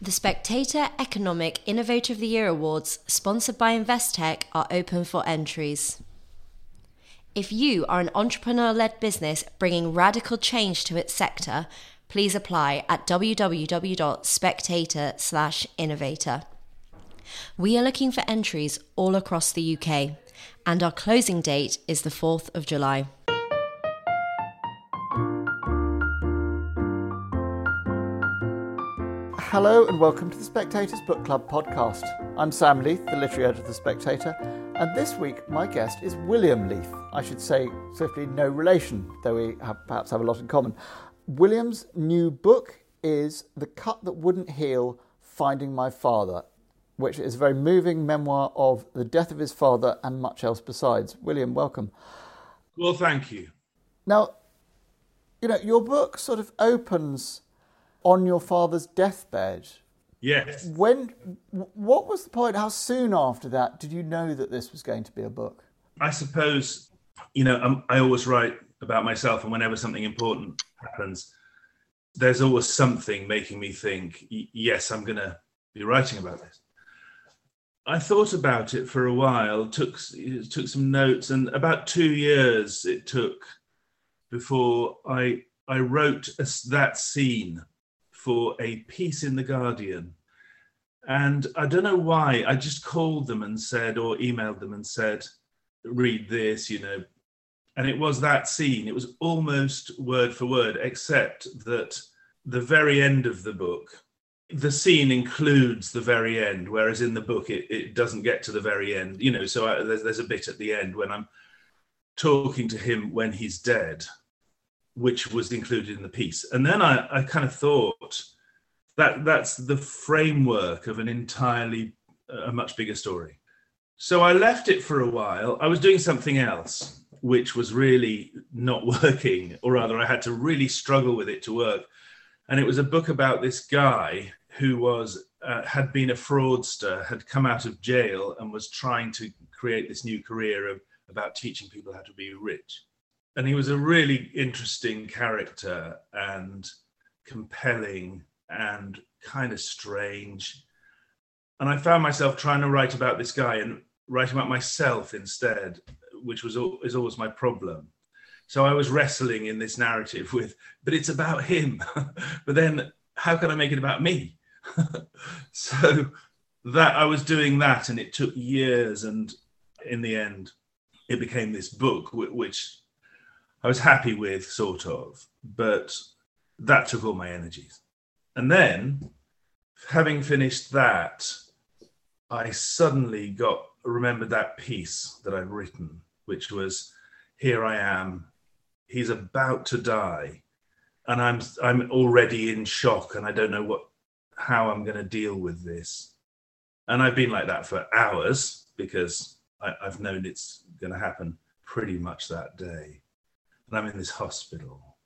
The Spectator Economic Innovator of the Year Awards, sponsored by Investec, are open for entries. If you are an entrepreneur led business bringing radical change to its sector, please apply at www.spectator/innovator. We are looking for entries all across the UK, and our closing date is the 4th of July. Hello and welcome to the Spectator's Book Club podcast. I'm Sam Leith, the literary editor of The Spectator, and this week my guest is William Leith. I should say swiftly no relation, though we have, perhaps have a lot in common. William's new book is The Cut That Wouldn't Heal Finding My Father, which is a very moving memoir of the death of his father and much else besides. William, welcome. Well, thank you. Now, you know, your book sort of opens on your father's deathbed. Yes. When? What was the point? How soon after that did you know that this was going to be a book? I suppose, you know, um, I always write about myself, and whenever something important happens, there's always something making me think, yes, I'm going to be writing about this. I thought about it for a while, took took some notes, and about two years it took before I I wrote a, that scene for a piece in the Guardian. And I don't know why, I just called them and said, or emailed them and said, read this, you know. And it was that scene, it was almost word for word, except that the very end of the book, the scene includes the very end, whereas in the book it, it doesn't get to the very end, you know. So I, there's, there's a bit at the end when I'm talking to him when he's dead which was included in the piece. And then I, I kind of thought that that's the framework of an entirely a much bigger story. So I left it for a while. I was doing something else, which was really not working, or rather, I had to really struggle with it to work. And it was a book about this guy who was uh, had been a fraudster, had come out of jail, and was trying to create this new career of about teaching people how to be rich and he was a really interesting character and compelling and kind of strange. And I found myself trying to write about this guy and writing about myself instead, which was is always my problem. So I was wrestling in this narrative with, but it's about him. but then how can I make it about me? so that I was doing that, and it took years, and in the end, it became this book, which I was happy with, sort of, but that took all my energies. And then, having finished that, I suddenly got remembered that piece that I'd written, which was, "Here I am. He's about to die, and I'm I'm already in shock, and I don't know what how I'm going to deal with this." And I've been like that for hours because I, I've known it's going to happen pretty much that day and I'm in this hospital.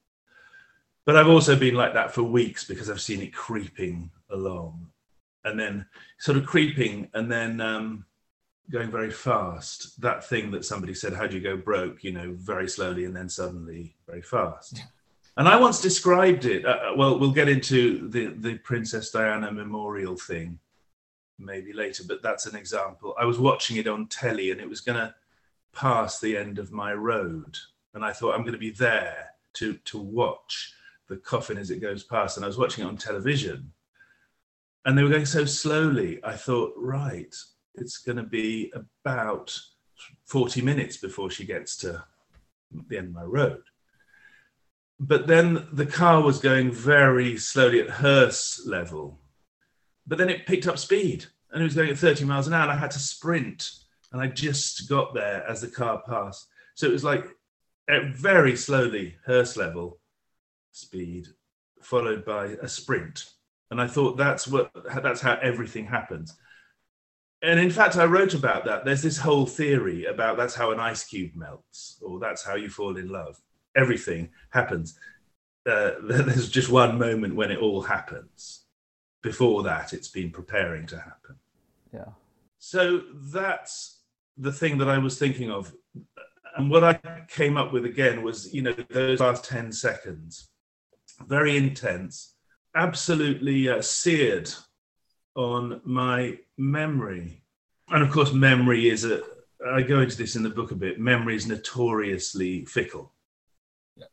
But I've also been like that for weeks because I've seen it creeping along and then sort of creeping and then um, going very fast. That thing that somebody said, How do you go broke? You know, very slowly and then suddenly very fast. Yeah. And I once described it. Uh, uh, well, we'll get into the, the Princess Diana memorial thing maybe later, but that's an example. I was watching it on telly and it was going to pass the end of my road and I thought I'm going to be there to to watch the coffin as it goes past. And I was watching it on television, and they were going so slowly. I thought, right, it's going to be about 40 minutes before she gets to the end of my road. But then the car was going very slowly at hearse level. But then it picked up speed and it was going at 30 miles an hour. And I had to sprint. And I just got there as the car passed. So it was like very slowly, hearse level speed, followed by a sprint. And I thought that's what that's how everything happens. And in fact, I wrote about that. There's this whole theory about that's how an ice cube melts, or that's how you fall in love. Everything happens. Uh, there's just one moment when it all happens. Before that, it's been preparing to happen. Yeah. So that's the thing that I was thinking of and what I came up with again was, you know, those last 10 seconds, very intense, absolutely uh, seared on my memory. And of course, memory is a, I go into this in the book a bit, memory is notoriously fickle. Yeah.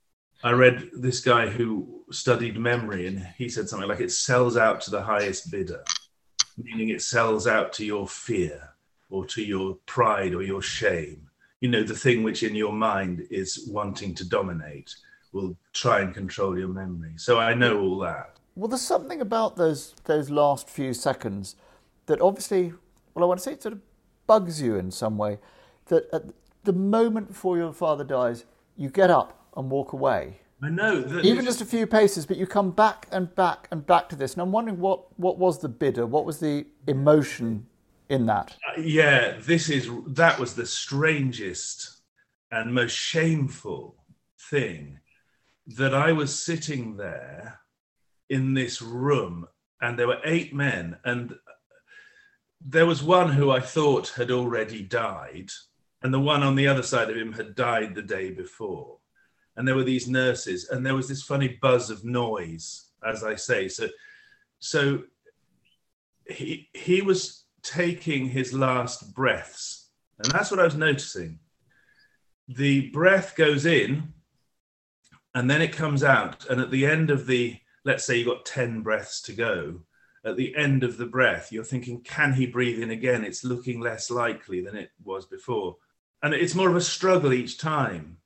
I read this guy who studied memory and he said something like it sells out to the highest bidder, meaning it sells out to your fear or to your pride or your shame. You know, the thing which in your mind is wanting to dominate will try and control your memory. So I know all that. Well, there's something about those those last few seconds that obviously, well, I want to say it sort of bugs you in some way. That at the moment before your father dies, you get up and walk away. I know. Even just a few paces, but you come back and back and back to this. And I'm wondering what, what was the bidder? What was the emotion in that? Uh, yeah, this is that was the strangest and most shameful thing that I was sitting there in this room and there were eight men and there was one who I thought had already died and the one on the other side of him had died the day before and there were these nurses and there was this funny buzz of noise as I say so so he he was taking his last breaths and that's what I was noticing the breath goes in and then it comes out and at the end of the let's say you've got 10 breaths to go, at the end of the breath, you're thinking, can he breathe in again? It's looking less likely than it was before. And it's more of a struggle each time.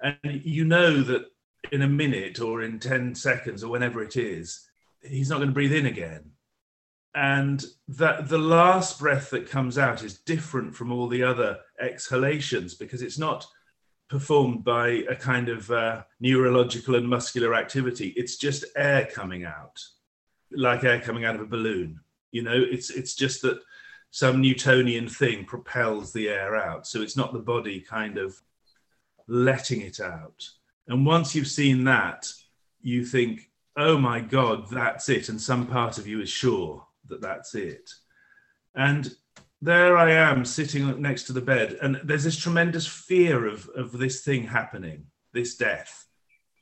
And you know that in a minute or in 10 seconds or whenever it is, he's not going to breathe in again. And that the last breath that comes out is different from all the other exhalations because it's not performed by a kind of uh, neurological and muscular activity. It's just air coming out, like air coming out of a balloon. You know, it's it's just that some Newtonian thing propels the air out. So it's not the body kind of letting it out. And once you've seen that, you think, oh my God, that's it. And some part of you is sure that that's it. And there I am sitting next to the bed, and there's this tremendous fear of, of this thing happening, this death.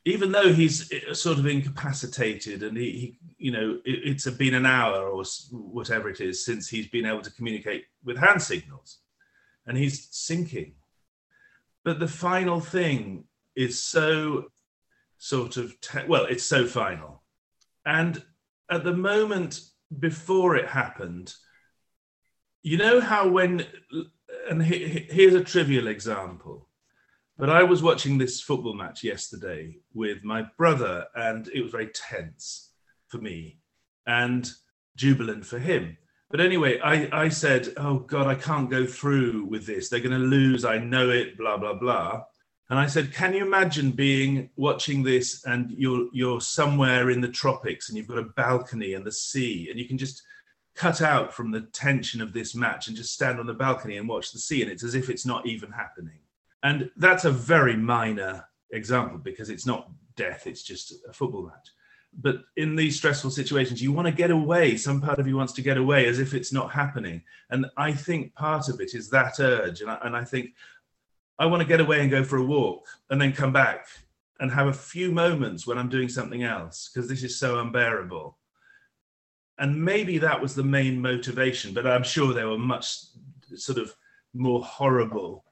Even though he's uh, sort of incapacitated, and he, he you know, it, it's been an hour or whatever it is since he's been able to communicate with hand signals, and he's sinking. But the final thing is so sort of, te- well, it's so final. And at the moment before it happened, you know how when and here's a trivial example but i was watching this football match yesterday with my brother and it was very tense for me and jubilant for him. But anyway i i said oh god i can't go through with this. They're going to lose. I know it blah blah blah and i said can you imagine being watching this and you're you're somewhere in the tropics and you've got a balcony and the sea and you can just cut out from the tension of this match and just stand on the balcony and watch the sea. And it's as if it's not even happening. And that's a very minor example because it's not death, it's just a football match. But in these stressful situations, you want to get away. Some part of you wants to get away as if it's not happening. And I think part of it is that urge. And I, and I think I want to get away and go for a walk and then come back and have a few moments when I'm doing something else because this is so unbearable. And maybe that was the main motivation but i'm sure there were much sort of more horrible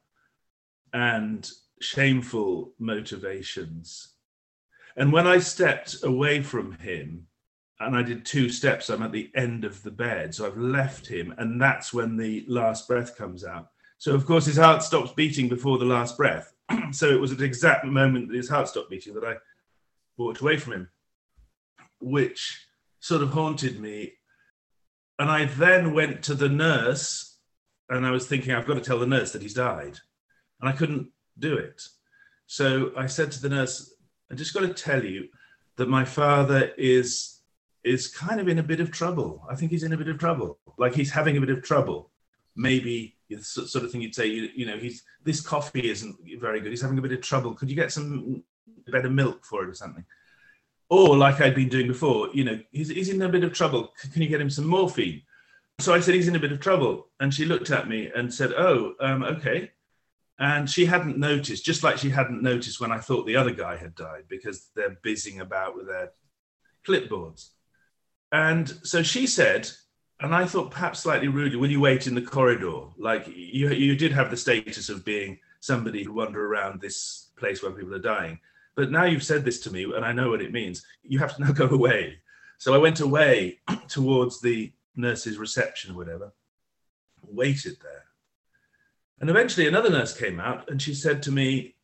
and shameful motivations. And when i stepped away from him and i did two steps i'm at the end of the bed so i've left him and that's when the last breath comes out so of course his heart stops beating before the last breath so it was at the exact moment that his heart stopped beating that i walked away from him which sort of haunted me. And I then went to the nurse and I was thinking, I've got to tell the nurse that he's died. And I couldn't do it. So I said to the nurse, I just got to tell you that my father is is kind of in a bit of trouble. I think he's in a bit of trouble. Like he's having a bit of trouble. Maybe the sort of thing you'd say, you, you know, he's this coffee isn't very good. He's having a bit of trouble. Could you get some better milk for it or something? Or like I'd been doing before, you know, he's, he's in a bit of trouble. Can you get him some morphine? So I said, he's in a bit of trouble. And she looked at me and said, oh, um, okay. And she hadn't noticed, just like she hadn't noticed when I thought the other guy had died, because they're busying about with their clipboards. And so she said, and I thought perhaps slightly rudely, will you wait in the corridor? Like you, you did have the status of being somebody who wander around this place where people are dying. But now you've said this to me, and I know what it means. You have to now go away. So I went away towards the nurse's reception or whatever, waited there. And eventually another nurse came out and she said to me,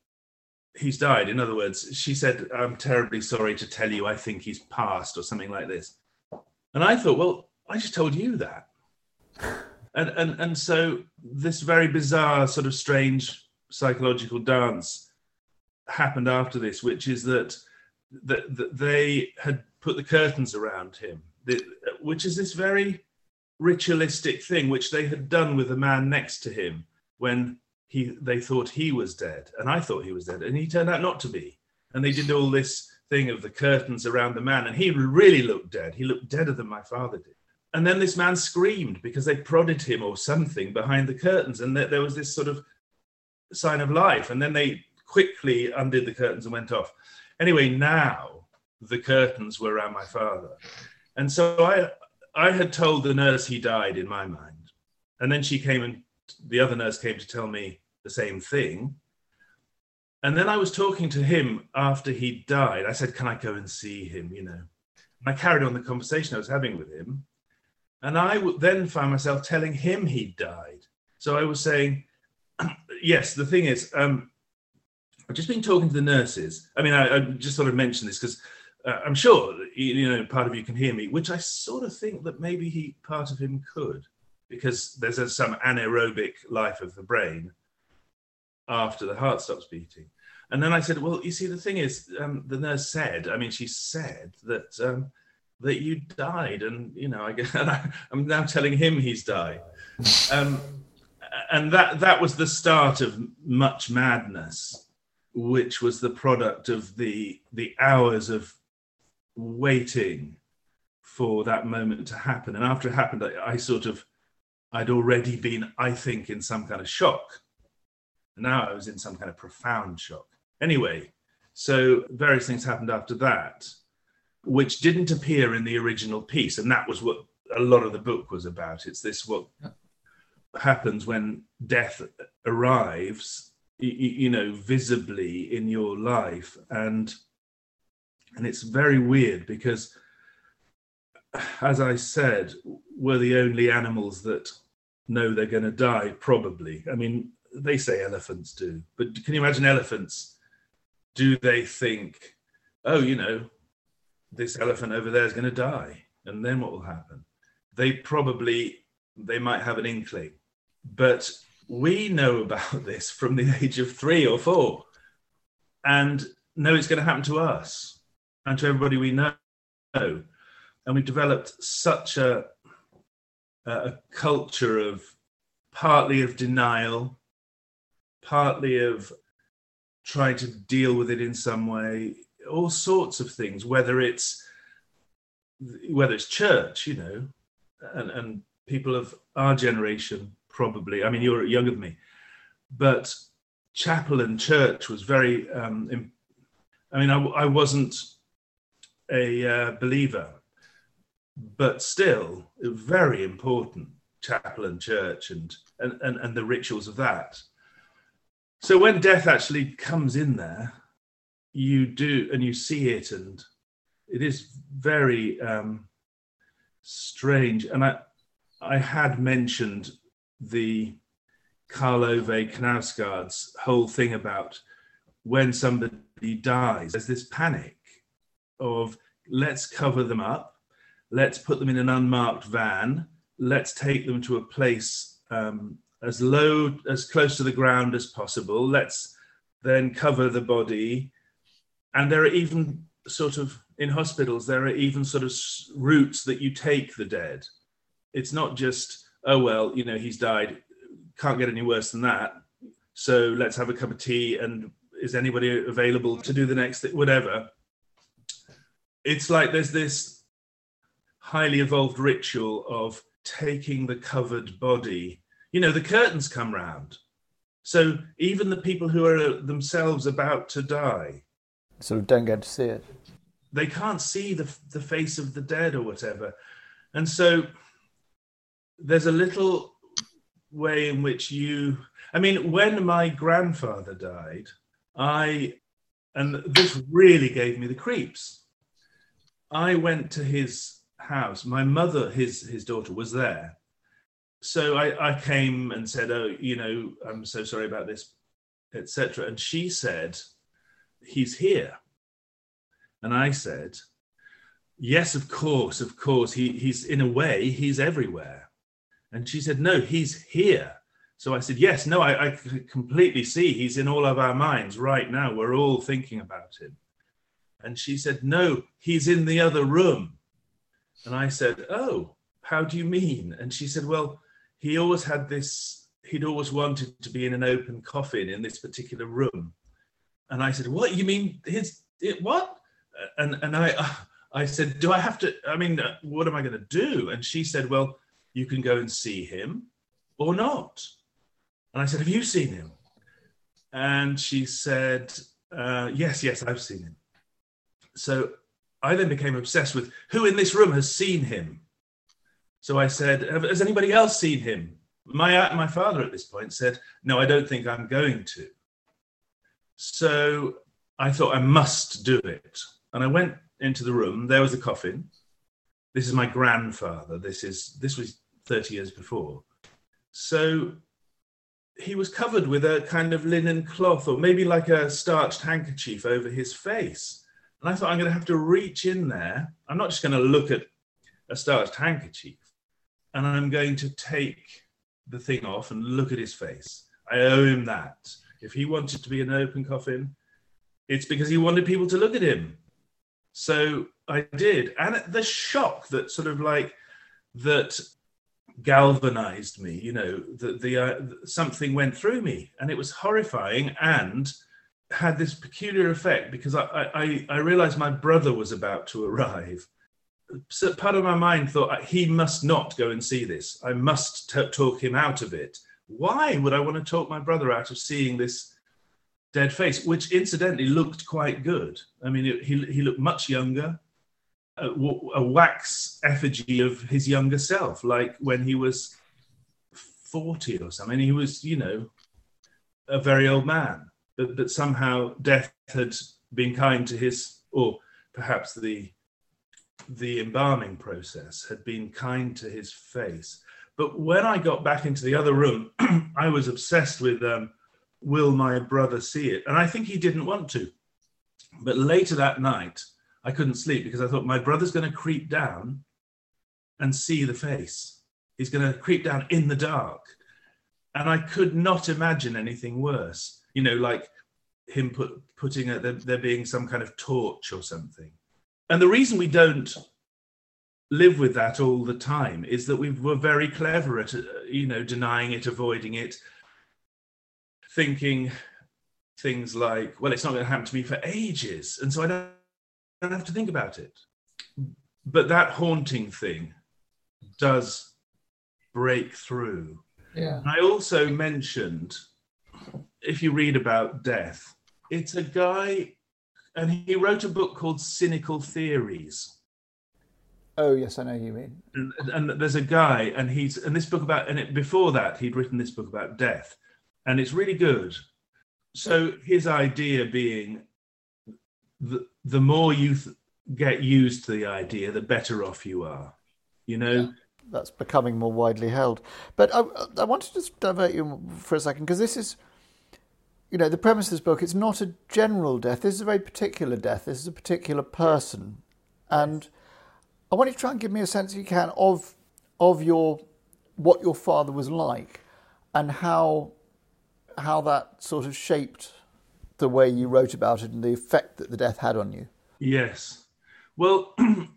He's died. In other words, she said, I'm terribly sorry to tell you, I think he's passed, or something like this. And I thought, Well, I just told you that. And, and, and so this very bizarre, sort of strange psychological dance happened after this, which is that, that, that they had put the curtains around him, which is this very ritualistic thing which they had done with the man next to him when he they thought he was dead and I thought he was dead and he turned out not to be. And they did all this thing of the curtains around the man and he really looked dead. He looked deader than my father did. And then this man screamed because they prodded him or something behind the curtains and there was this sort of sign of life. And then they quickly undid the curtains and went off. Anyway, now the curtains were around my father. And so I I had told the nurse he died in my mind. And then she came and the other nurse came to tell me the same thing. And then I was talking to him after he died. I said, Can I go and see him? You know, and I carried on the conversation I was having with him. And I then found myself telling him he'd died. So I was saying, Yes, the thing is, um, I've just been talking to the nurses. I mean, I, I just sort of mentioned this because uh, I'm sure you know part of you can hear me, which I sort of think that maybe he part of him could, because there's a, some anaerobic life of the brain after the heart stops beating. And then I said, well, you see, the thing is, um, the nurse said, I mean, she said that um, that you died, and you know, I guess I, am now telling him he's died. Um, and that that was the start of much madness which was the product of the the hours of waiting for that moment to happen. And after it happened, I, I sort of I'd already been, I think, in some kind of shock. Now I was in some kind of profound shock. Anyway, so various things happened after that, which didn't appear in the original piece. And that was what a lot of the book was about. It's this what happens when death arrives, you, you know, visibly in your life. And and it's very weird because as I said, we're the only animals that know they're going to die, probably. I mean, they say elephants do, but can you imagine elephants? Do they think, oh, you know, this elephant over there is going to die, and then what will happen? They probably, they might have an inkling, but we know about this from the age of three or four, and know it's going to happen to us and to everybody we know. And we've developed such a, a culture of partly of denial, partly of trying to deal with it in some way, all sorts of things, whether it's whether it's church, you know, and, and people of our generation probably. I mean, you're younger than me, but chapel and church was very. Um, I mean, I, I wasn't a uh, believer, but still very important chapel and church and, and, and, and the rituals of that. So when death actually comes in there, you do and you see it, and it is very um, strange. And I, I had mentioned the Karl Ove Knausgaard's whole thing about when somebody dies, there's this panic of let's cover them up, let's put them in an unmarked van, let's take them to a place um, as low, as close to the ground as possible. Let's then cover the body. And there are even sort of, in hospitals, there are even sort of routes that you take the dead. It's not just, oh, well, you know, he's died, can't get any worse than that. So let's have a cup of tea and is anybody available to do the next thing, whatever it's like there's this highly evolved ritual of taking the covered body. You know, the curtains come round. So even the people who are themselves about to die sort of don't get to see it. They can't see the the face of the dead or whatever. And so there's a little way in which you i mean when my grandfather died i and this really gave me the creeps i went to his house my mother his his daughter was there so i i came and said oh you know i'm so sorry about this etc and she said he's here and i said yes of course of course he he's in a way he's everywhere and she said, No, he's here. So I said, Yes, no, I, I completely see. He's in all of our minds right now. We're all thinking about him. And she said, No, he's in the other room. And I said, Oh, how do you mean? And she said, Well, he always had this, he'd always wanted to be in an open coffin in this particular room. And I said, What? You mean his, it, what? And, and I, I said, Do I have to, I mean, what am I going to do? And she said, Well, you can go and see him or not. And I said, Have you seen him? And she said, uh, Yes, yes, I've seen him. So I then became obsessed with who in this room has seen him. So I said, Has anybody else seen him? My, my father at this point said, No, I don't think I'm going to. So I thought I must do it. And I went into the room. There was a coffin. This is my grandfather. This is this was 30 years before. So he was covered with a kind of linen cloth or maybe like a starched handkerchief over his face. And I thought, I'm going to have to reach in there. I'm not just going to look at a starched handkerchief and I'm going to take the thing off and look at his face. I owe him that. If he wanted to be an open coffin, it's because he wanted people to look at him. So I did. And the shock that sort of like that galvanized me you know that the uh, something went through me and it was horrifying and had this peculiar effect because I, I i realized my brother was about to arrive so part of my mind thought he must not go and see this i must t- talk him out of it why would i want to talk my brother out of seeing this dead face which incidentally looked quite good i mean it, he, he looked much younger a, a wax effigy of his younger self, like when he was 40 or something. He was, you know, a very old man, but, but somehow death had been kind to his, or perhaps the the embalming process had been kind to his face. But when I got back into the other room, I was obsessed with um, will my brother see it? And I think he didn't want to. But later that night, I couldn't sleep because I thought my brother's going to creep down and see the face. He's going to creep down in the dark. And I could not imagine anything worse. You know, like him put, putting a, there, there being some kind of torch or something. And the reason we don't live with that all the time is that we were very clever at, uh, you know, denying it, avoiding it, thinking things like, well, it's not going to happen to me for ages. And so I don't don't have to think about it. But that haunting thing does break through. Yeah. I also mentioned, if you read about death, it's a guy, and he wrote a book called Cynical Theories. Oh yes, I know you mean. And, and, there's a guy, and he's and this book about, and it, before that he'd written this book about death, and it's really good. So his idea being the, the more you th- get used to the idea, the better off you are. You know? Yeah, that's becoming more widely held. But I, I want to just divert you for a second because this is, you know, the premise of this book, it's not a general death. This is a very particular death. This is a particular person. And I want you to try and give me a sense, if you can, of, of your, what your father was like and how, how that sort of shaped the way you wrote about it and the effect that the death had on you. Yes. Well,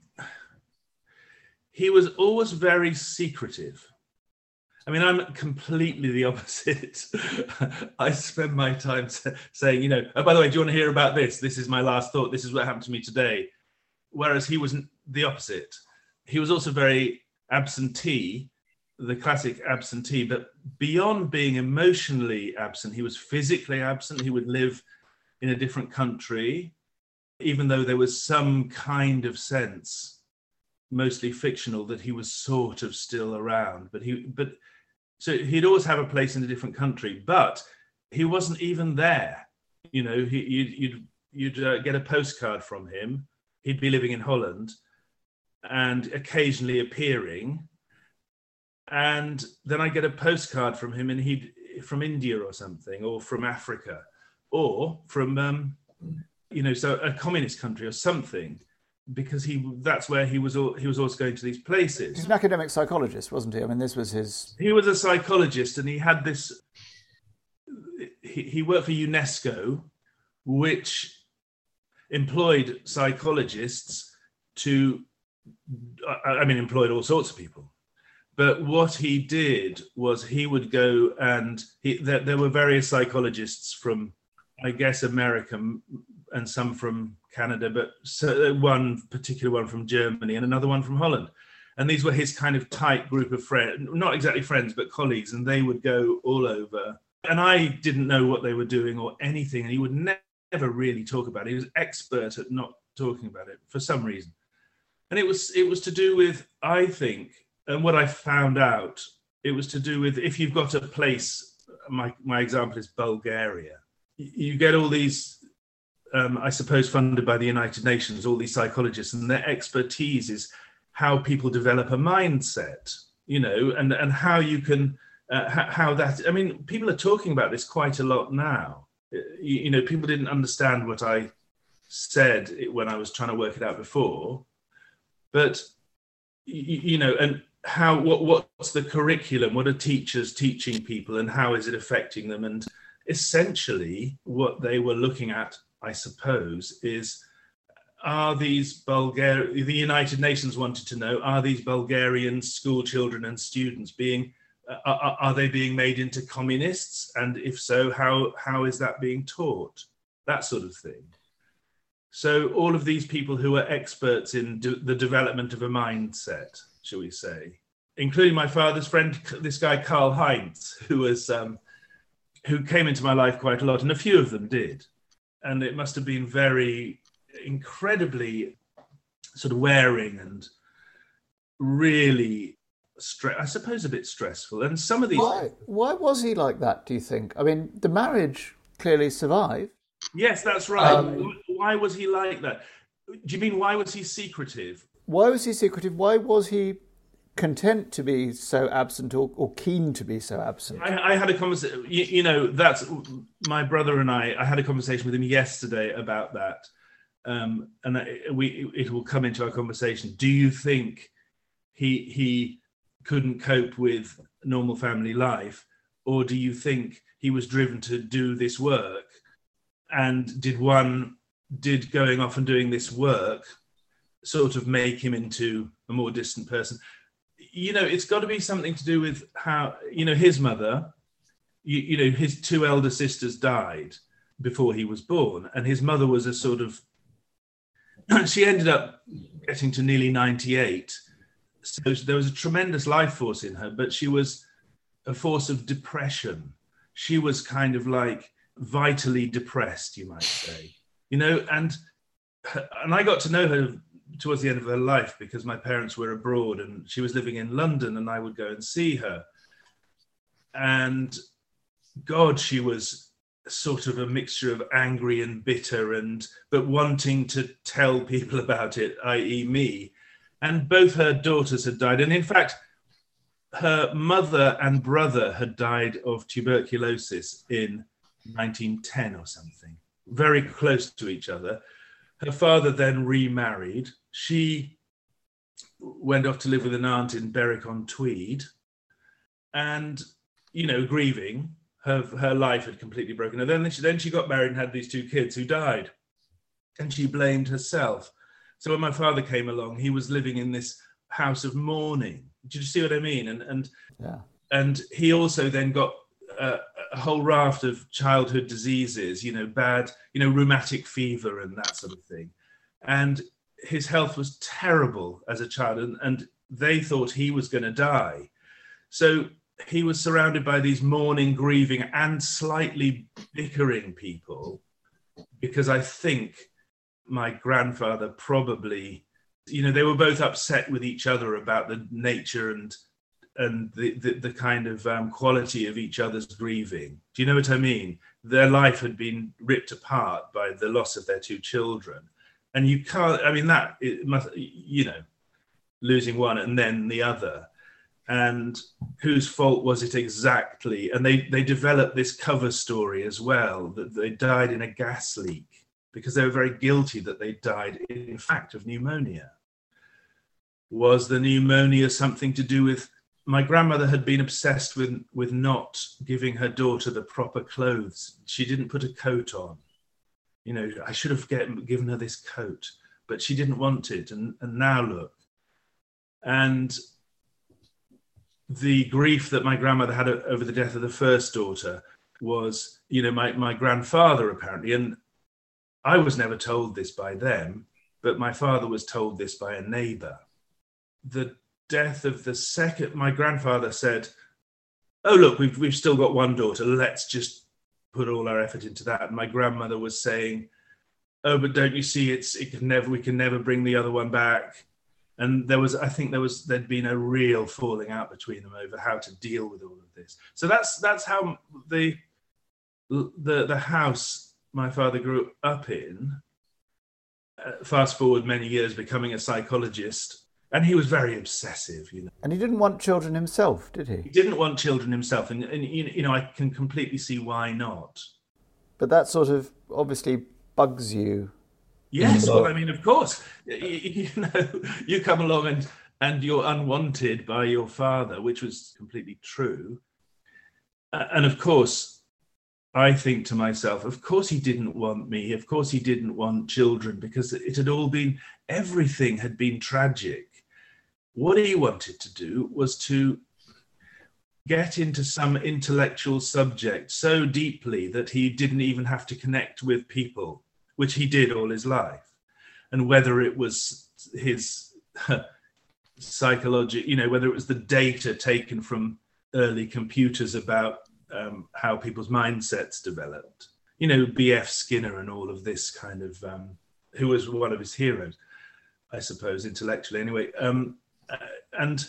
he was always very secretive. I mean, I'm completely the opposite. I spend my time saying, you know, oh, by the way, do you want to hear about this? This is my last thought. This is what happened to me today. Whereas he was the opposite. He was also very absentee, the classic absentee, but beyond being emotionally absent, he was physically absent. He would live in a different country, even though there was some kind of sense mostly fictional, that he was sort of still around. But he, but so he'd always have a place in a different country, but he wasn't even there. You know, he, you'd you'd, you'd uh, get a postcard from him. He'd be living in Holland, and occasionally appearing. And then I get a postcard from him, and he'd from India or something, or from Africa, or from um, you know, so a communist country or something, because he that's where he was. He was always going to these places. He's an academic psychologist, wasn't he? I mean, this was his. He was a psychologist, and he had this. He, he worked for UNESCO, which employed psychologists to. I mean, employed all sorts of people. But what he did was he would go and he, there, were various psychologists from i guess america and some from canada but so uh, one particular one from germany and another one from holland. And these were his kind of tight group of friends not exactly friends but colleagues and they would go all over. And i didn't know what they were doing or anything and he would ne- never really talk about it. He was expert at not talking about it for some reason and it was it was to do with i think and what I found out, it was to do with if you've got a place. My my example is Bulgaria. You get all these, um, I suppose, funded by the United Nations, all these psychologists, and their expertise is how people develop a mindset. You know, and and how you can. Uh, how that i mean people are talking about this quite a lot now you, you know people didn't understand what i said when i was trying to work it out before but you, know and how what what's the curriculum? What are teachers teaching people and how is it affecting them? And essentially what they were looking at i suppose is are these bulgarian the united nations wanted to know are these bulgarian school children and students being uh, are, are they being made into communists? And if so how how is that being taught? That sort of thing so all of these people who are experts in de- the development of a mindset shall we say, including my father's friend, this guy Karl Heinz, who was um, who came into my life quite a lot, and a few of them did, and it must have been very incredibly sort of wearing and really stre- I suppose a bit stressful. And some of these why, why was he like that, do you think? I mean, the marriage clearly survived. Yes, that's right. Um, why was he like that? Do you mean why was he secretive? why was he secretive? Why was he content to be so absent or, or keen to be so absent? I, I had a conversation, you, you, know, that's my brother and I, I had a conversation with him yesterday about that. Um, and we, it will come into our conversation. Do you think he, he couldn't cope with normal family life? Or do you think he was driven to do this work? And did one, did going off and doing this work sort of make him into a more distant person. You know, it's got to be something to do with how, you know, his mother, you, you know, his two elder sisters died before he was born, and his mother was a sort of, she ended up getting to nearly 98. So there was a tremendous life force in her, but she was a force of depression. She was kind of like vitally depressed, you might say, you know, and and I got to know her towards the end of her life because my parents were abroad and she was living in London and I would go and see her. And God, she was sort of a mixture of angry and bitter and but wanting to tell people about it, i.e., me. And both her daughters had died. And in fact, her mother and brother had died of tuberculosis in 1910 or something, very close to each other. Her father then remarried she went off to live with an aunt in Berwick on Tweed, and you know, grieving. Her her life had completely broken. And then she then she got married and had these two kids who died, and she blamed herself. So when my father came along, he was living in this house of mourning. Do you see what I mean? And and yeah. and he also then got a, a whole raft of childhood diseases. You know, bad, you know, rheumatic fever and that sort of thing. And his health was terrible as a child, and, and they thought he was going to die. So he was surrounded by these mourning, grieving, and slightly bickering people because I think my grandfather probably you know they were both upset with each other about the nature and and the the, the kind of um, quality of each other's grieving. Do you know what i mean? Their life had been ripped apart by the loss of their two children. And you can't i mean that it must you know losing one and then the other. And whose fault was it exactly? And they they developed this cover story as well that they died in a gas leak because they were very guilty that they died in fact of pneumonia. Was the pneumonia something to do with my grandmother had been obsessed with with not giving her daughter the proper clothes. She didn't put a coat on. You know i should have get, given her this coat but she didn't want it. And and now look. And the grief that my grandmother had over the death of the first daughter was you know my, my grandfather apparently and i was never told this by them but my father was told this by a neighbor. The death of the second, my grandfather said, "Oh look, we've we've still got one daughter. Let's just put all our effort into that." And my grandmother was saying, "Oh, but don't you see? It's it can never we can never bring the other one back." And there was, I think there was there'd been a real falling out between them over how to deal with all of this. So that's that's how the the the house my father grew up in. Uh, fast forward many years, becoming a psychologist and he was very obsessive you know. And he didn't want children himself did he? He didn't want children himself. And, and you know i can completely see why not. But that sort of obviously bugs you. Yes well i mean of course. You, you know you come along and and you're unwanted by your father which was completely true. And of course I think to myself, of course he didn't want me. Of course he didn't want children because it had all been, everything had been tragic. What he wanted to do was to get into some intellectual subject so deeply that he didn't even have to connect with people, which he did all his life. And whether it was his psychology, you know, whether it was the data taken from early computers about um, how people's mindsets developed, you know, B.F. Skinner and all of this kind of, um, who was one of his heroes, I suppose, intellectually anyway. Um, and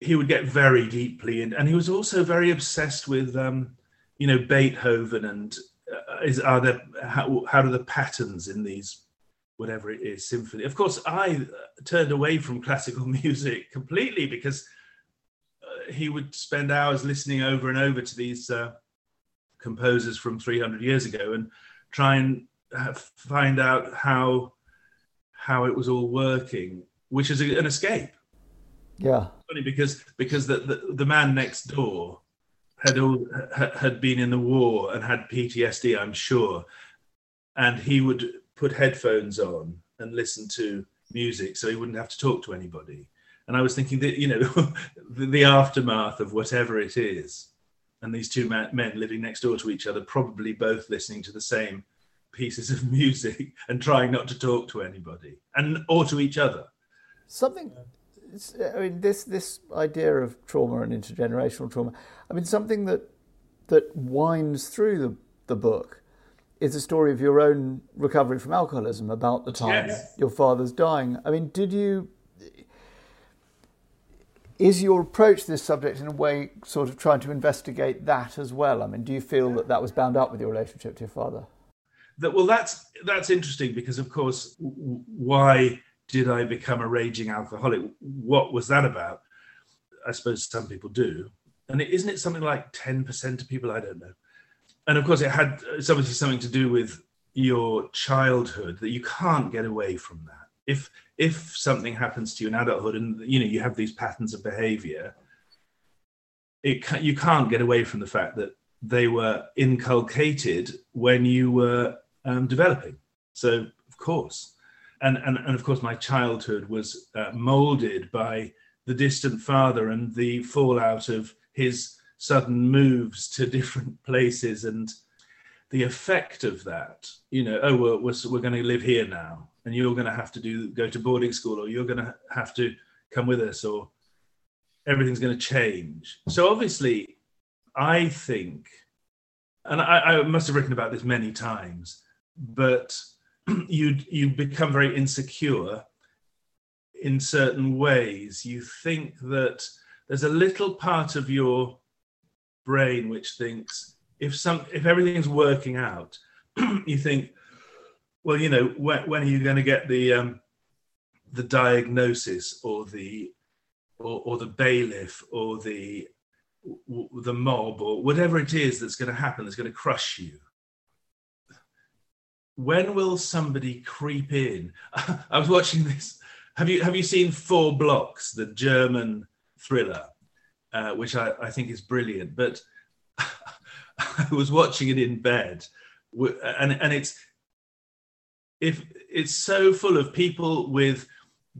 he would get very deeply and he was also very obsessed with, um, you know, Beethoven and uh, is are there how, how do the patterns in these whatever it is symphony. Of course, I turned away from classical music completely because uh, he would spend hours listening over and over to these uh, composers from 300 years ago and try and find out how how it was all working which is an escape. Yeah, funny because because the, the, the man next door had all had been in the war and had PTSD, I'm sure, and he would put headphones on and listen to music so he wouldn't have to talk to anybody. And I was thinking that you know the, the aftermath of whatever it is, and these two men living next door to each other, probably both listening to the same pieces of music and trying not to talk to anybody and or to each other. Something. I mean, this this idea of trauma and intergenerational trauma. I mean, something that that winds through the the book is a story of your own recovery from alcoholism about the time yes. your father's dying. I mean, did you? Is your approach to this subject in a way sort of trying to investigate that as well? I mean, do you feel that that was bound up with your relationship to your father? That well, that's that's interesting because, of course, why did I become a raging alcoholic? What was that about? I suppose some people do. And isn't it something like 10% of people? I don't know. And of course, it had it's obviously something to do with your childhood that you can't get away from that. If if something happens to you in adulthood and you know you have these patterns of behavior, it you can't get away from the fact that they were inculcated when you were um, developing. So of course, and, and, and of course, my childhood was uh, molded by the distant father and the fallout of his sudden moves to different places and the effect of that. You know, oh, we're, we're, we're going to live here now, and you're going to have to do go to boarding school, or you're going to have to come with us, or everything's going to change. So obviously, I think, and I, I must have written about this many times, but you you become very insecure in certain ways, you think that there's a little part of your brain which thinks if some if everything's working out, you think, well, you know, when, when are you going to get the um, the diagnosis or the or, or the bailiff or the the mob or whatever it is that's going to happen that's going to crush you when will somebody creep in? I was watching this. Have you have you seen four blocks the german thriller uh, which I, I think is brilliant but i was watching it in bed. And and it's if it's so full of people with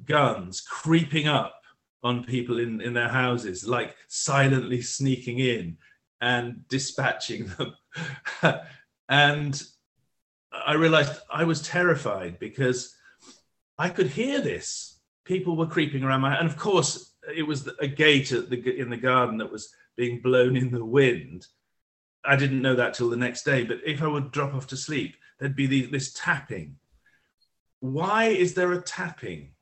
guns creeping up on people in, in their houses, like silently sneaking in and dispatching them. and I realized I was terrified because I could hear this. People were creeping around my, and of course, it was a gate the, in the garden that was being blown in the wind. I didn't know that till the next day. But if I would drop off to sleep, there'd be the, this tapping. Why is there a tapping?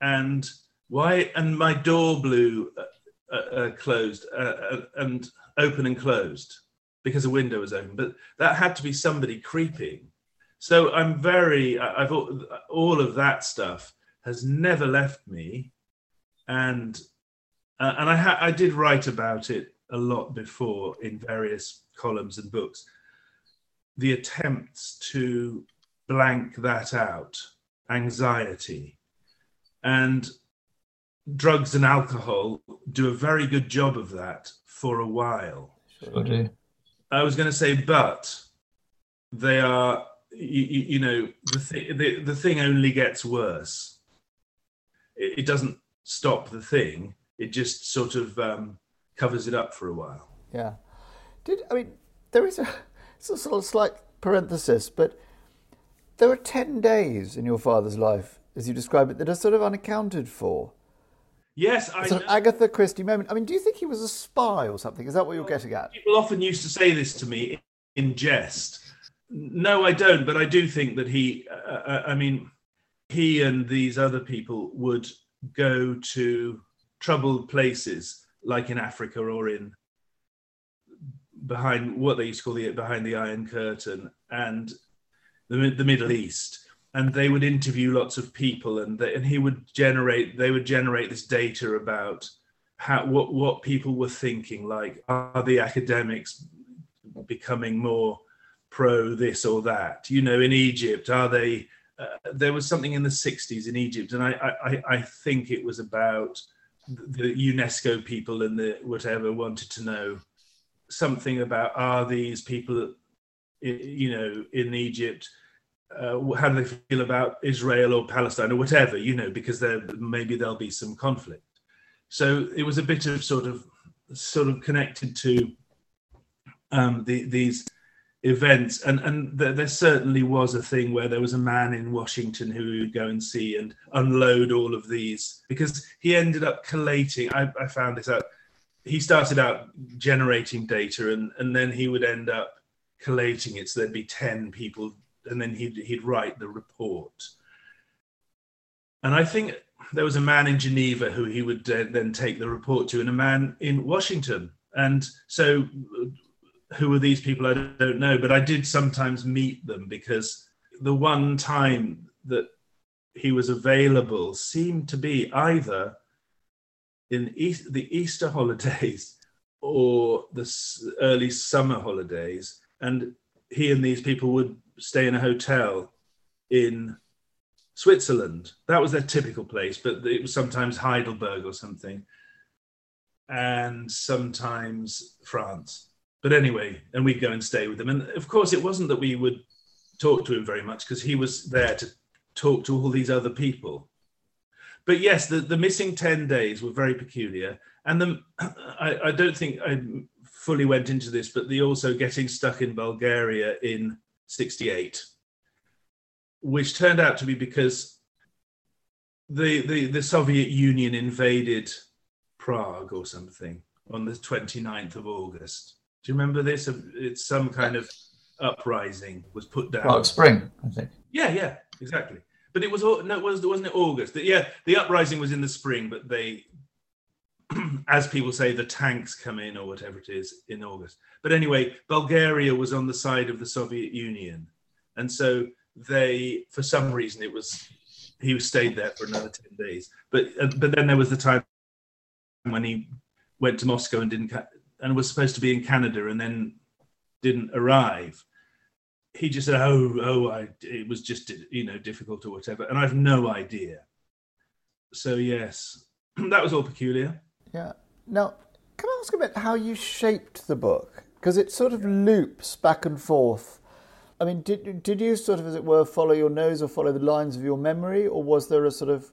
And why? And my door blew uh, uh, uh closed uh, uh, and open and closed because a window was open. But that had to be somebody creeping. So I'm very. I've all of that stuff has never left me, and uh, and I ha- I did write about it a lot before in various columns and books. The attempts to blank that out, anxiety, and drugs and alcohol do a very good job of that for a while. Sure do. I was going to say, but they are, you, you know, the, th- the, the thing only gets worse. It, it, doesn't stop the thing, it just sort of um, covers it up for a while. Yeah. Did I mean, there is a, a sort of slight parenthesis, but there are 10 days in your father's life, as you describe it, that are sort of unaccounted for. Yes, I. Sort of Agatha Christie moment. I mean, do you think he was a spy or something? Is that what you're getting at? People often used to say this to me in jest. No, I don't, but I do think that he. Uh, uh, I mean, he and these other people would go to troubled places like in Africa or in behind what they used to call the behind the Iron Curtain and the, the Middle East and they would interview lots of people and they, and he would generate they would generate this data about how what what people were thinking like are the academics becoming more pro this or that you know in egypt are they uh, there was something in the 60s in egypt and I, I i think it was about the unesco people and the whatever wanted to know something about are these people you know in egypt uh, how do they feel about Israel or Palestine or whatever, you know, because there maybe there'll be some conflict. So it was a bit of sort of sort of connected to um, the, these events, and and there, there, certainly was a thing where there was a man in Washington who would go and see and unload all of these because he ended up collating. I, I found this out. He started out generating data, and and then he would end up collating it. So there'd be ten people and then he'd he'd write the report. And I think there was a man in Geneva who he would uh, then take the report to, and a man in Washington. And so, who are these people? I don't know, but I did sometimes meet them because the one time that he was available seemed to be either in East, the Easter holidays or the early summer holidays. And he and these people would stay in a hotel in Switzerland. That was their typical place, but it was sometimes Heidelberg or something, and sometimes France. But anyway, and we'd go and stay with them. And of course, it wasn't that we would talk to him very much because he was there to talk to all these other people. But yes, the, the missing 10 days were very peculiar. And the, I, I don't think I fully went into this, but the also getting stuck in Bulgaria in 68, which turned out to be because the, the, the Soviet Union invaded Prague or something on the 29th of August. Do you remember this? It's some kind of uprising was put down. Spring, I think. Yeah, yeah, exactly. but it was no, it was wasn't it August? Yeah, the uprising was in the spring, but they, as people say, the tanks come in or whatever it is in August. But anyway, Bulgaria was on the side of the Soviet Union, and so they, for some reason, it was he stayed there for another ten days. But uh, but then there was the time when he went to Moscow and didn't and was supposed to be in Canada and then didn't arrive he just said, "Oh, oh, I, it was just you know difficult or whatever," and I've no idea. So yes, that was all peculiar. Yeah. Now, can I ask a bit how you shaped the book? Because it sort of loops back and forth. I mean, did did you sort of, as it were, follow your nose or follow the lines of your memory, or was there a sort of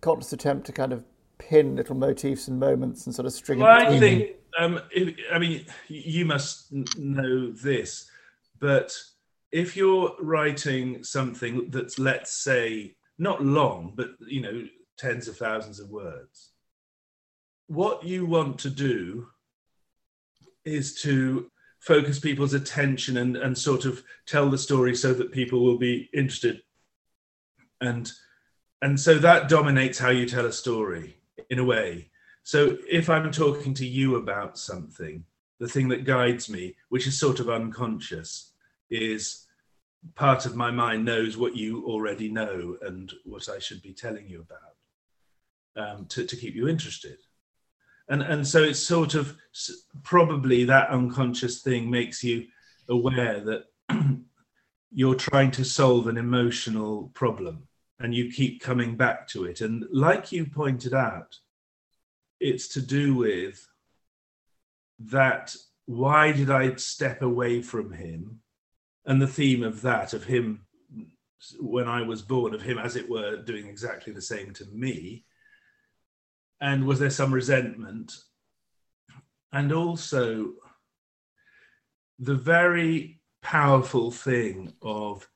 conscious attempt to kind of pin little motifs and moments and sort of string well, I think, um, if, I mean, you must know this, but if you're writing something that's let's say not long but you know tens of thousands of words what you want to do is to focus people's attention and, and sort of tell the story so that people will be interested. And and so that dominates how you tell a story in a way so if i'm talking to you about something the thing that guides me which is sort of unconscious is part of my mind knows what you already know and what I should be telling you about um, to, to keep you interested. And, and so it's sort of probably that unconscious thing makes you aware that you're trying to solve an emotional problem and you keep coming back to it. And like you pointed out, it's to do with that why did I step away from him? and the theme of that of him when I was born, of him as it were doing exactly the same to me. And was there some resentment? And also the very powerful thing of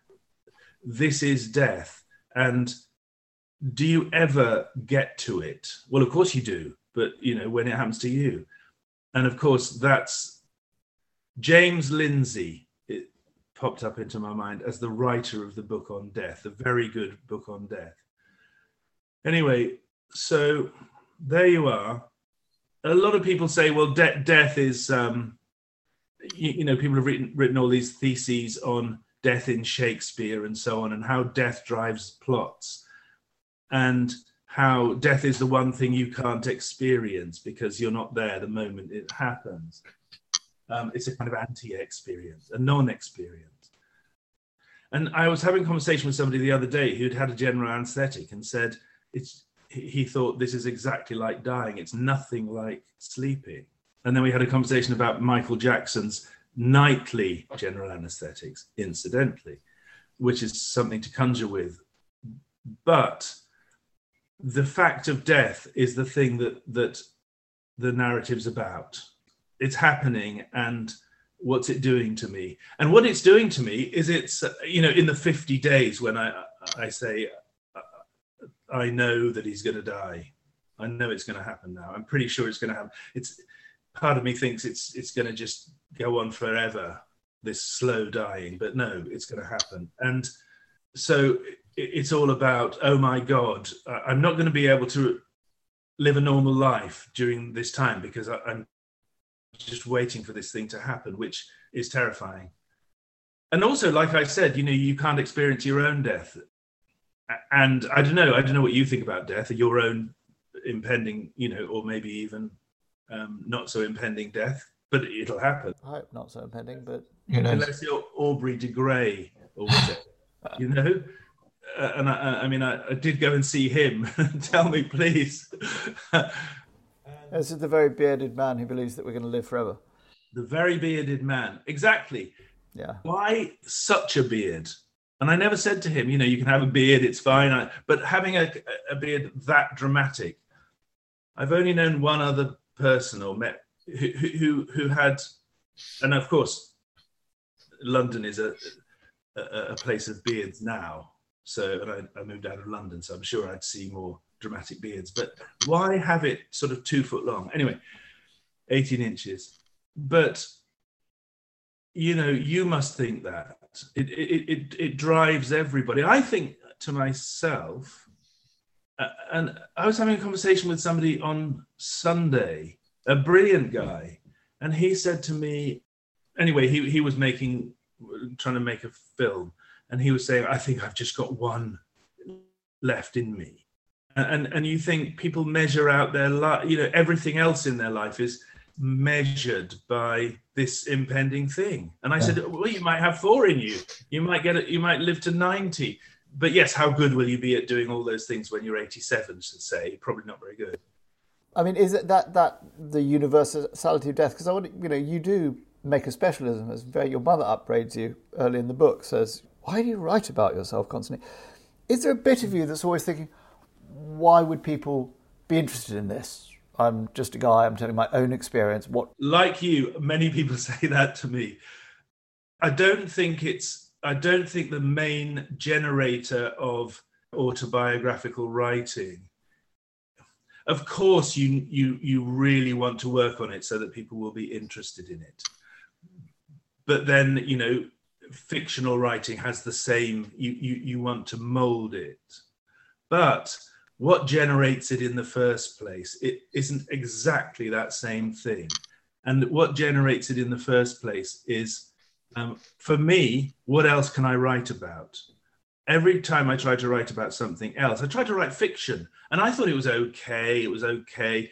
this is death. And do you ever get to it? Well, of course you do, but you know, when it happens to you. And of course, that's James Lindsay it popped up into my mind as the writer of the book on death, a very good book on death. Anyway, so there you are. A lot of people say, well, de- death is, um, you, you, know, people have written, written all these theses on death in Shakespeare and so on, and how death drives plots, and how death is the one thing you can't experience because you're not there the moment it happens. Um, it's a kind of anti-experience, a non-experience. And I was having a conversation with somebody the other day who'd had a general anesthetic and said it's he thought this is exactly like dying. It's nothing like sleeping. And then we had a conversation about Michael Jackson's nightly general anesthetics, incidentally, which is something to conjure with. But the fact of death is the thing that that the narrative's about. It's happening and what's it doing to me? And what it's doing to me is it's you know in the 50 days when i i say i know that he's going to die. I know it's going to happen now. I'm pretty sure it's going to happen. It's part of me thinks it's it's going to just go on forever this slow dying but no it's going to happen. And so it's all about oh my god i'm not going to be able to live a normal life during this time because i'm just waiting for this thing to happen, which is terrifying. And also, like I said, you know, you can't experience your own death. And I don't know, I don't know what you think about death, your own impending, you know, or maybe even um, not so impending death, but it'll happen. I hope not so impending, but you know, unless you're Aubrey de Grey or whatever, you know. Uh, and I, I mean, I, I, did go and see him. Tell me, please. This is the very bearded man who believes that we're going to live forever. The very bearded man. Exactly. Yeah. Why such a beard? And I never said to him, you know, you can have a beard, it's fine. I, but having a, a beard that dramatic, I've only known one other person or met who, who, who had, and of course, London is a, a, a place of beards now. So, and I, I moved out of London, so I'm sure I'd see more dramatic beards, but why have it sort of two foot long? Anyway, 18 inches. But you know, you must think that it it it, it drives everybody. I think to myself, uh, and I was having a conversation with somebody on Sunday, a brilliant guy, and he said to me, anyway, he, he was making, trying to make a film, and he was saying, I think I've just got one left in me. And, and you think people measure out their life, you know, everything else in their life is measured by this impending thing. And I yeah. said, well, you might have four in you. You might get it. You might live to 90. But yes, how good will you be at doing all those things when you're 87, should say? Probably not very good. I mean, is it that, that the universality of death? Because I want you know, you do make a specialism as very, your mother upbraids you early in the book, says, why do you write about yourself constantly? Is there a bit of you that's always thinking, why would people be interested in this? I'm just a guy, I'm telling my own experience. What like you, many people say that to me. I don't think it's I don't think the main generator of autobiographical writing. Of course you you you really want to work on it so that people will be interested in it. But then, you know, fictional writing has the same you you, you want to mold it. But what generates it in the first place it isn't exactly that same thing. And what generates it in the first place is um, for me what else can i write about? Every time i try to write about something else i try to write fiction. And i thought it was okay it was okay.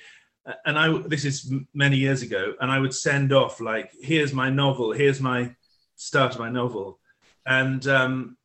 And i this is many years ago and i would send off like here's my novel here's my start my novel and um,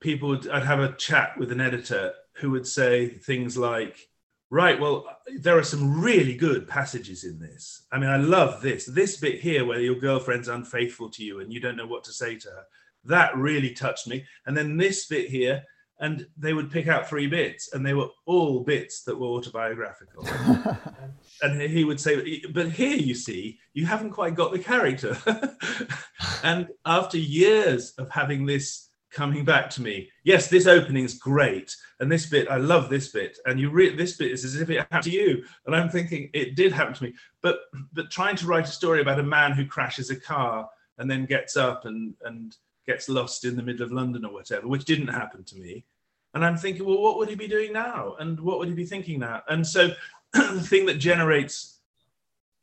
people would i'd have a chat with an editor who would say things like, right, well, there are some really good passages in this. I mean, I love this. This bit here where your girlfriend's unfaithful to you and you don't know what to say to her, that really touched me. And then this bit here, and they would pick out three bits, and they were all bits that were autobiographical. and he would say, But here you see, you haven't quite got the character. and after years of having this coming back to me. Yes, this opening's great, and this bit I love this bit, and you read this bit is as if it happened to you, and I'm thinking it did happen to me. But but trying to write a story about a man who crashes a car and then gets up and and gets lost in the middle of London or whatever, which didn't happen to me, and I'm thinking, well, what would he be doing now, and what would he be thinking now? And so the thing that generates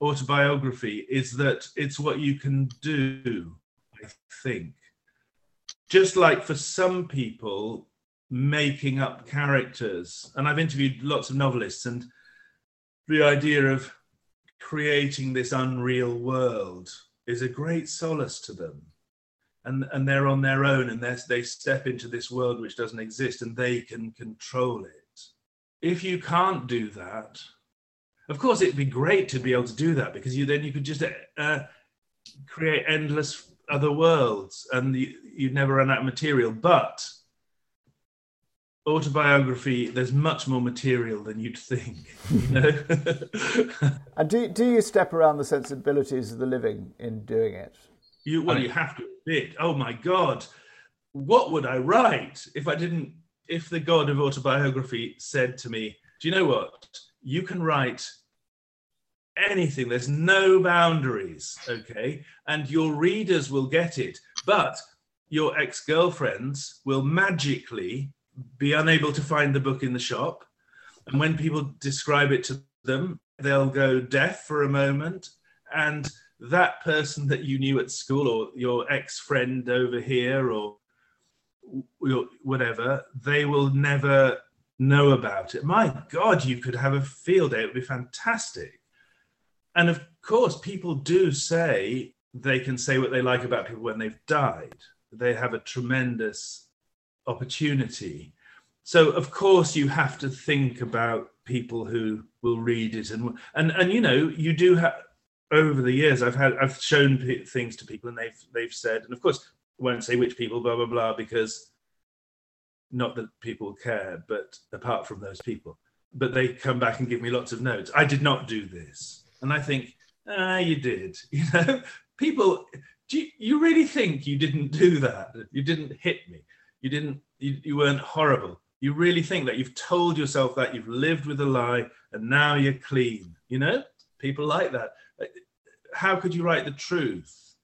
autobiography is that it's what you can do. I think just like for some people making up characters and i've interviewed lots of novelists and the idea of creating this unreal world is a great solace to them and and they're on their own and they step into this world which doesn't exist and they can control it if you can't do that of course it'd be great to be able to do that because you then you could just uh, create endless other worlds and you, would never run out of material. But autobiography, there's much more material than you'd think. You know? and do, do you step around the sensibilities of the living in doing it? You well, you have to admit. Oh my God, what would I write if I didn't? If the God of autobiography said to me, "Do you know what? You can write anything. There's no boundaries, okay? And your readers will get it, but your ex girlfriends will magically be unable to find the book in the shop. And when people describe it to them, they'll go deaf for a moment. And that person that you knew at school, or your ex friend over here, or whatever, they will never know about it. My God, you could have a field day. It would be fantastic and of course, people do say they can say what they like about people when they've died. They have a tremendous opportunity. So of course you have to think about people who will read it and and and you know you do have over the years I've had I've shown p- things to people and they've they've said and of course I won't say which people blah blah blah because not that people care but apart from those people but they come back and give me lots of notes I did not do this and I think, ah, you did. You know, people, do you, you really think you didn't do that? You didn't hit me. You didn't. You, you weren't horrible. You really think that you've told yourself that you've lived with a lie and now you're clean. You know, people like that. How could you write the truth?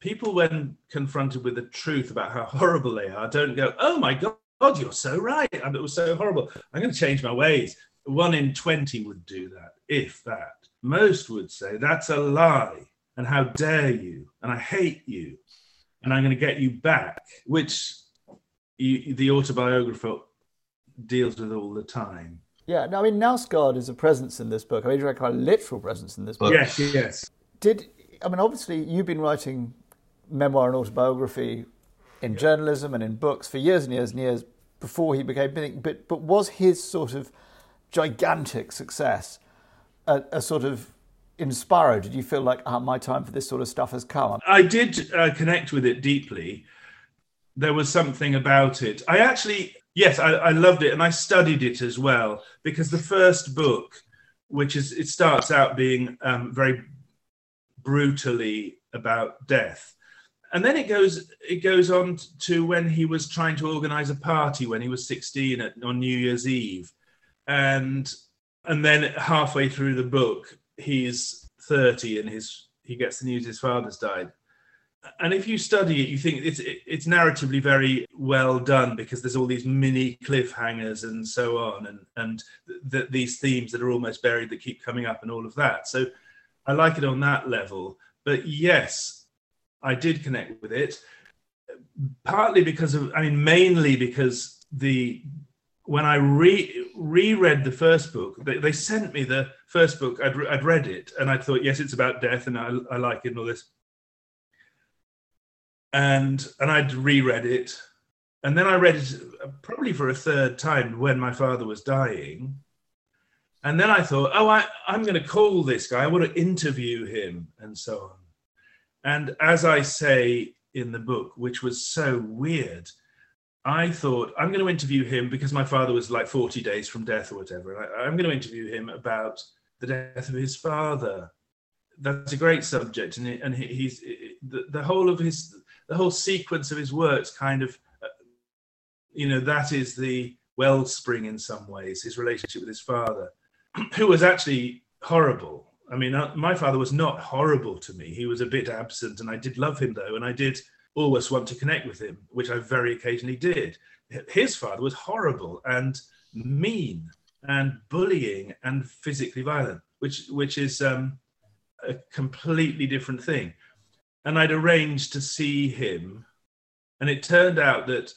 People, when confronted with the truth about how horrible they are, don't go, "Oh my God, you're so right. And it was so horrible. I'm going to change my ways. One in 20 would do that, if that. Most would say, that's a lie. And how dare you? And I hate you. And I'm going to get you back, which you, the autobiographer deals with all the time. Yeah, I mean, Knausgaard is a presence in this book. I mean, he's quite a literal presence in this book. Yes, yes. Did I mean, obviously, you've been writing memoir and autobiography in yeah. journalism and in books for years and years and years before he became big. But but was his sort of gigantic success a, a sort of inspirer? Did you feel like ah, my time for this sort of stuff has come? I did uh, connect with it deeply. There was something about it. I actually, yes, I, I loved it, and I studied it as well because the first book, which is it starts out being um, very brutally about death and then it goes it goes on to when he was trying to organize a party when he was 16 at, on new year's eve and and then halfway through the book he's 30 and his he gets the news his father's died and if you study it you think it's it's narratively very well done because there's all these mini cliffhangers and so on and and th- these themes that are almost buried that keep coming up and all of that so i like it on that level but yes I did connect with it, partly because of, I mean, mainly because the when I re reread the first book, they, they sent me the first book. I'd, I'd read it and I thought, yes, it's about death and I, I like it and all this. And and I'd reread it, and then I read it probably for a third time when my father was dying. And then I thought, oh, I, I'm going to call this guy. I want to interview him and so on. And as I say in the book, which was so weird, I thought I'm going to interview him because my father was like 40 days from death or whatever. I, am going to interview him about the death of his father. That's a great subject, and, and he, he's the, the whole of his the whole sequence of his works kind of, uh, you know, that is the wellspring in some ways. His relationship with his father, who was actually horrible I mean, uh, my father was not horrible to me. He was a bit absent, and I did love him though, and I did always want to connect with him, which I very occasionally did. His father was horrible and mean and bullying and physically violent, which which is um, a completely different thing. And I'd arranged to see him, and it turned out that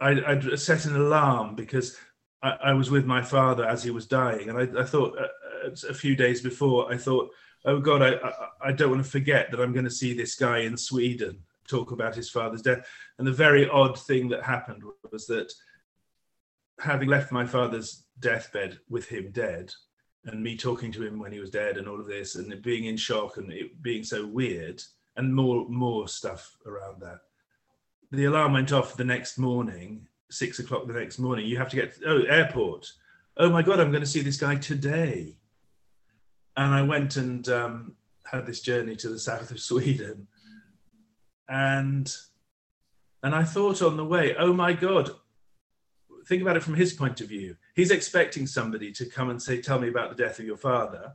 I'd, I'd set an alarm because I, I, was with my father as he was dying, and I, I thought uh, a few days before, I thought, oh God, I, I, I don't want to forget that I'm going to see this guy in Sweden talk about his father's death. And the very odd thing that happened was that having left my father's deathbed with him dead, and me talking to him when he was dead, and all of this, and being in shock, and it being so weird, and more more stuff around that. The alarm went off the next morning, six o'clock the next morning. You have to get oh airport. Oh my god, I'm going to see this guy today and I went and um, had this journey to the south of Sweden, and and I thought on the way, oh my God, think about it from his point of view. He's expecting somebody to come and say, "Tell me about the death of your father."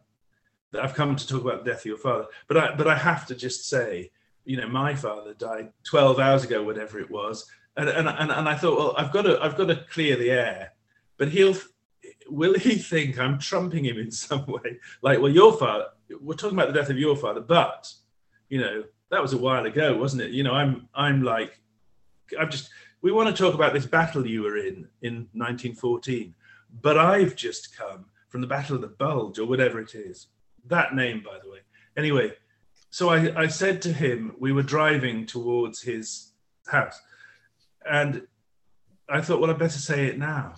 That I've come to talk about the death of your father, but I but I have to just say, you know, my father died 12 hours ago, whatever it was, and and and, and I thought, well, I've got to I've got to clear the air, but he'll will he think I'm trumping him in some way? Like, well, your father, we're talking about the death of your father, but you know, that was a while ago, wasn't it? You know, I'm I'm like, I'm just we want to talk about this battle you were in in 1914, but I've just come from the Battle of the Bulge or whatever it is. That name, by the way. Anyway, so I, I said to him, we were driving towards his house, and I thought, well, I better say it now.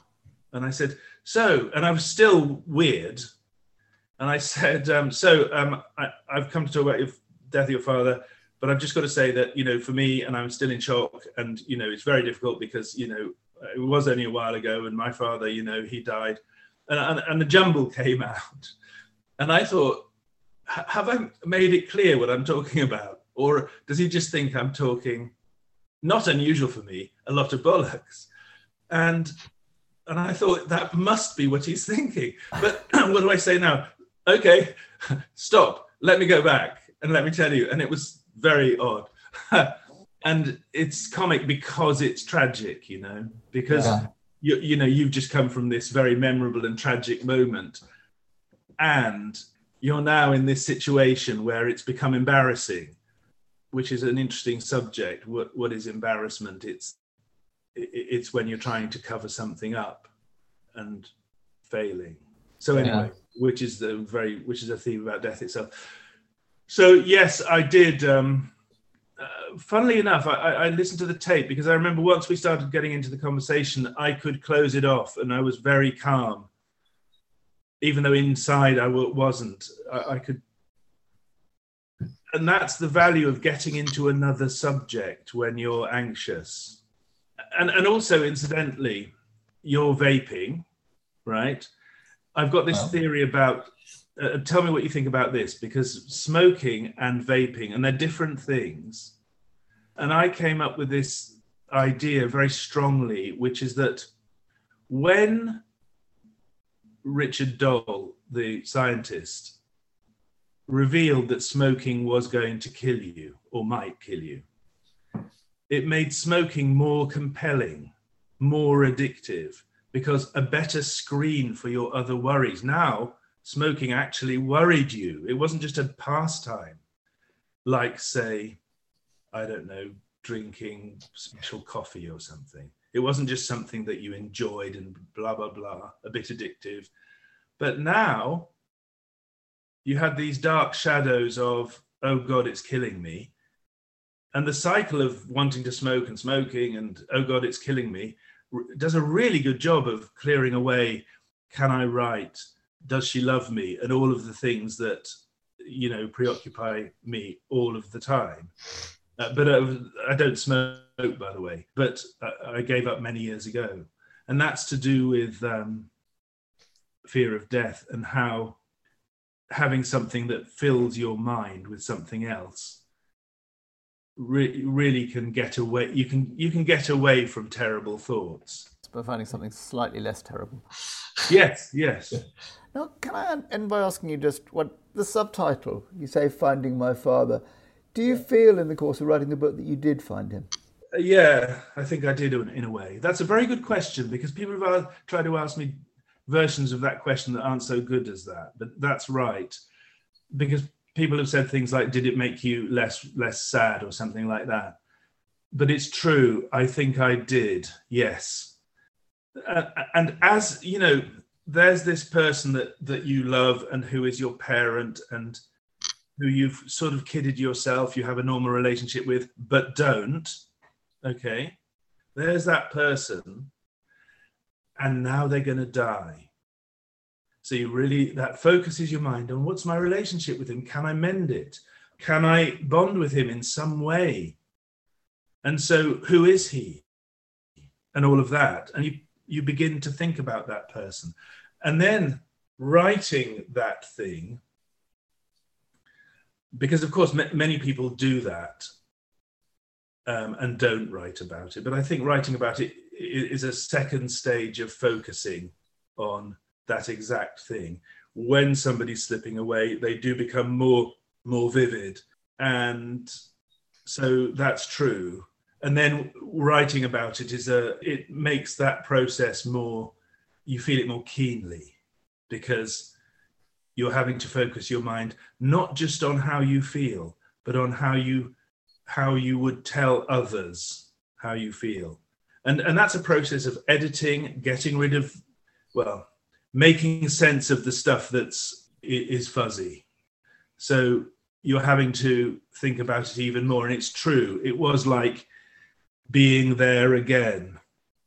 And I said, so, and I was still weird. And I said, um, so um, I, have come to talk about your death of your father, but I've just got to say that, you know, for me, and I'm still in shock, and, you know, it's very difficult because, you know, it was only a while ago, and my father, you know, he died. And, and, and the jumble came out. And I thought, have I made it clear what I'm talking about? Or does he just think I'm talking, not unusual for me, a lot of bollocks? And and I thought that must be what he's thinking. But what do I say now? Okay, stop. Let me go back and let me tell you. And it was very odd. and it's comic because it's tragic, you know, because Yeah. you, you know you've just come from this very memorable and tragic moment, and you're now in this situation where it's become embarrassing, which is an interesting subject. What what is embarrassment? It's it's when you're trying to cover something up and failing. So anyway, which is the very which is a theme about death itself. So yes, I did. Um, uh, funnily enough, I, I listened to the tape because I remember once we started getting into the conversation, I could close it off, and I was very calm, even though inside I w- wasn't. I, I could, and that's the value of getting into another subject when you're anxious, and and also incidentally, you're vaping, right? I've got this Well. theory about. Uh, tell me what you think about this because smoking and vaping and they're different things. And i came up with this idea very strongly which is that when Richard Doll the scientist revealed that smoking was going to kill you or might kill you it made smoking more compelling more addictive because a better screen for your other worries. Now smoking actually worried you. It wasn't just a pastime, like, say, I don't know, drinking special coffee or something. It wasn't just something that you enjoyed and blah, blah, blah, a bit addictive. But now you had these dark shadows of, oh God, it's killing me. And the cycle of wanting to smoke and smoking and, oh God, it's killing me, does a really good job of clearing away can I write? Does she love me? And all of the things that, you know, preoccupy me all of the time. Uh, but uh, I don't smoke, by the way, but uh, I gave up many years ago. And that's to do with um, fear of death and how having something that fills your mind with something else re- really can get away you can you can get away from terrible thoughts By finding something slightly less terrible. yes yes Now, can I end by asking you just what the subtitle? You say "Finding My Father." Do you feel, in the course of writing the book, that you did find him? Uh, yeah i think i did in, a way that's a very good question because people have uh, tried to ask me versions of that question that aren't so good as that but that's right because people have said things like did it make you less less sad or something like that but it's true i think i did yes uh, and as you know there's this person that that you love and who is your parent and who you've sort of kidded yourself you have a normal relationship with but don't. Okay. There's that person. And now they're going to die. So you really that focuses your mind on what's my relationship with him? Can i mend it? Can i bond with him in some way? And so who is he? And all of that. And you you begin to think about that person. And then writing that thing because of course ma- many people do that um, and don't write about it. But i think writing about it is a second stage of focusing on that exact thing. When somebody's slipping away they do become more more vivid. And so that's true and then writing about it is a it makes that process more you feel it more keenly because you're having to focus your mind not just on how you feel but on how you how you would tell others how you feel. And and that's a process of editing getting rid of well making sense of the stuff that's is fuzzy. So you're having to think about it even more and it's true. It was like being there again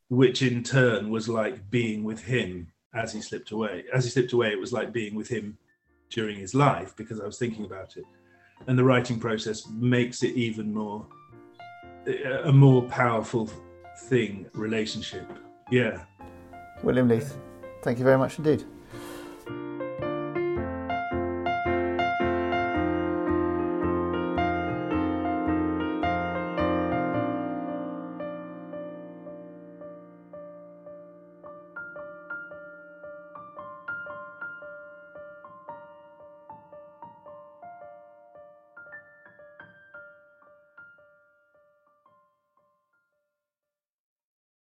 which in turn was like being with him as he slipped away. As he slipped away it was like being with him during his life because i was thinking about it. And the writing process makes it even more a more powerful thing relationship. Yeah. William Leith, thank you very much indeed.